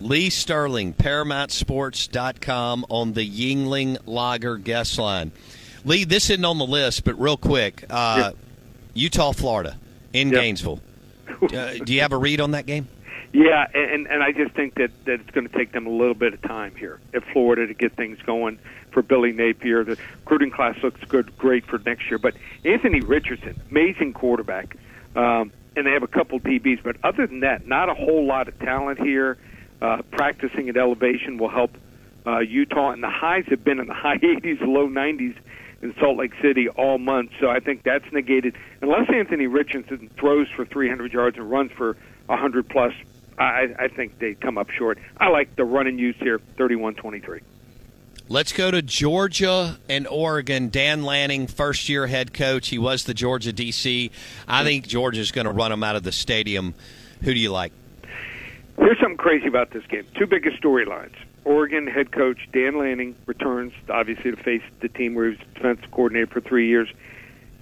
Lee Sterling, ParamountSports.com on the Yuengling Lager guest line. Lee, this isn't on the list, but real quick uh, Utah, Florida, in Yep. Gainesville. Uh, do you have a read on that game? Yeah, and and I just think that that it's going to take them a little bit of time here at Florida to get things going for Billy Napier. The recruiting class looks good, great for next year. But Anthony Richardson, amazing quarterback, um, and they have a couple DBs. But other than that, not a whole lot of talent here. Uh, practicing at elevation will help uh, Utah, and the highs have been in the high 80s, low 90s in Salt Lake City all month. So I think that's negated. Unless Anthony Richardson throws for 300 yards and runs for 100 plus, I, I think they come up short. I like the run and use here, 31-23. Let's go to Georgia and Oregon. Dan Lanning, first year head coach. He was the Georgia DC. I think Georgia's going to run him out of the stadium. Who do you like? Here's something crazy about this game. Two biggest storylines. Oregon head coach Dan Lanning returns, obviously, to face the team where he was defensive coordinator for three years.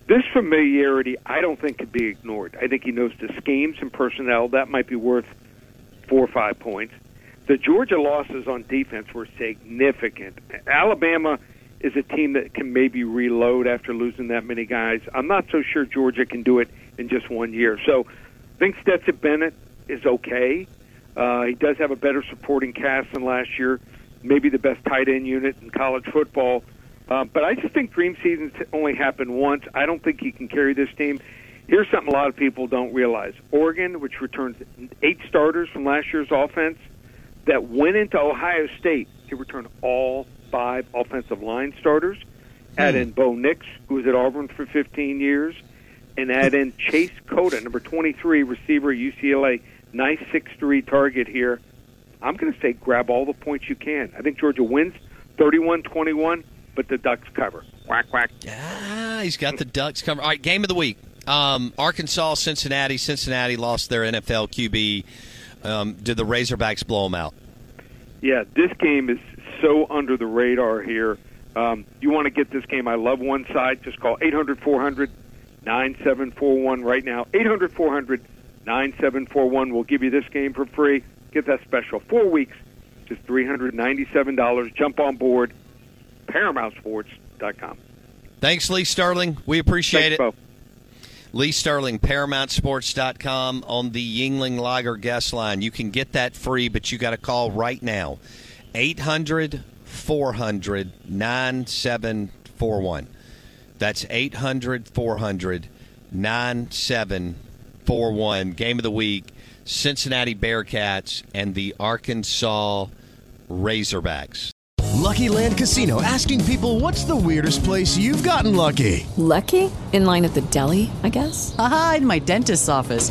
This familiarity, I don't think, could be ignored. I think he knows the schemes and personnel. That might be worth four or five points. The Georgia losses on defense were significant. Alabama is a team that can maybe reload after losing that many guys. I'm not so sure Georgia can do it in just one year. So I think Stetson Bennett is okay. Uh, he does have a better supporting cast than last year, maybe the best tight end unit in college football. Uh, but I just think dream seasons only happen once. I don't think he can carry this team. Here's something a lot of people don't realize: Oregon, which returns eight starters from last year's offense, that went into Ohio State, he returned all five offensive line starters. Add in Bo Nix, who was at Auburn for 15 years, and add in Chase Cota, number 23 receiver at UCLA. Nice 6 3 target here. I'm going to say grab all the points you can. I think Georgia wins 31 21, but the Ducks cover. Quack, quack. Ah, he's got the Ducks cover. All right, game of the week. Um, Arkansas, Cincinnati. Cincinnati lost their NFL QB. Um, did the Razorbacks blow them out? Yeah, this game is so under the radar here. Um, you want to get this game? I love one side. Just call 800 400 9741 right now. 800 400 9741 will give you this game for free. Get that special. Four weeks, just $397. Jump on board. ParamountSports.com. Thanks, Lee Sterling. We appreciate Thanks, it. Bo. Lee Sterling, ParamountSports.com on the Yuengling Lager guest line. You can get that free, but you got to call right now. 800 400 9741. That's 800 400 9741. Game of the week Cincinnati Bearcats and the Arkansas Razorbacks. Lucky Land Casino asking people what's the weirdest place you've gotten lucky? Lucky? In line at the deli, I guess? Aha, in my dentist's office.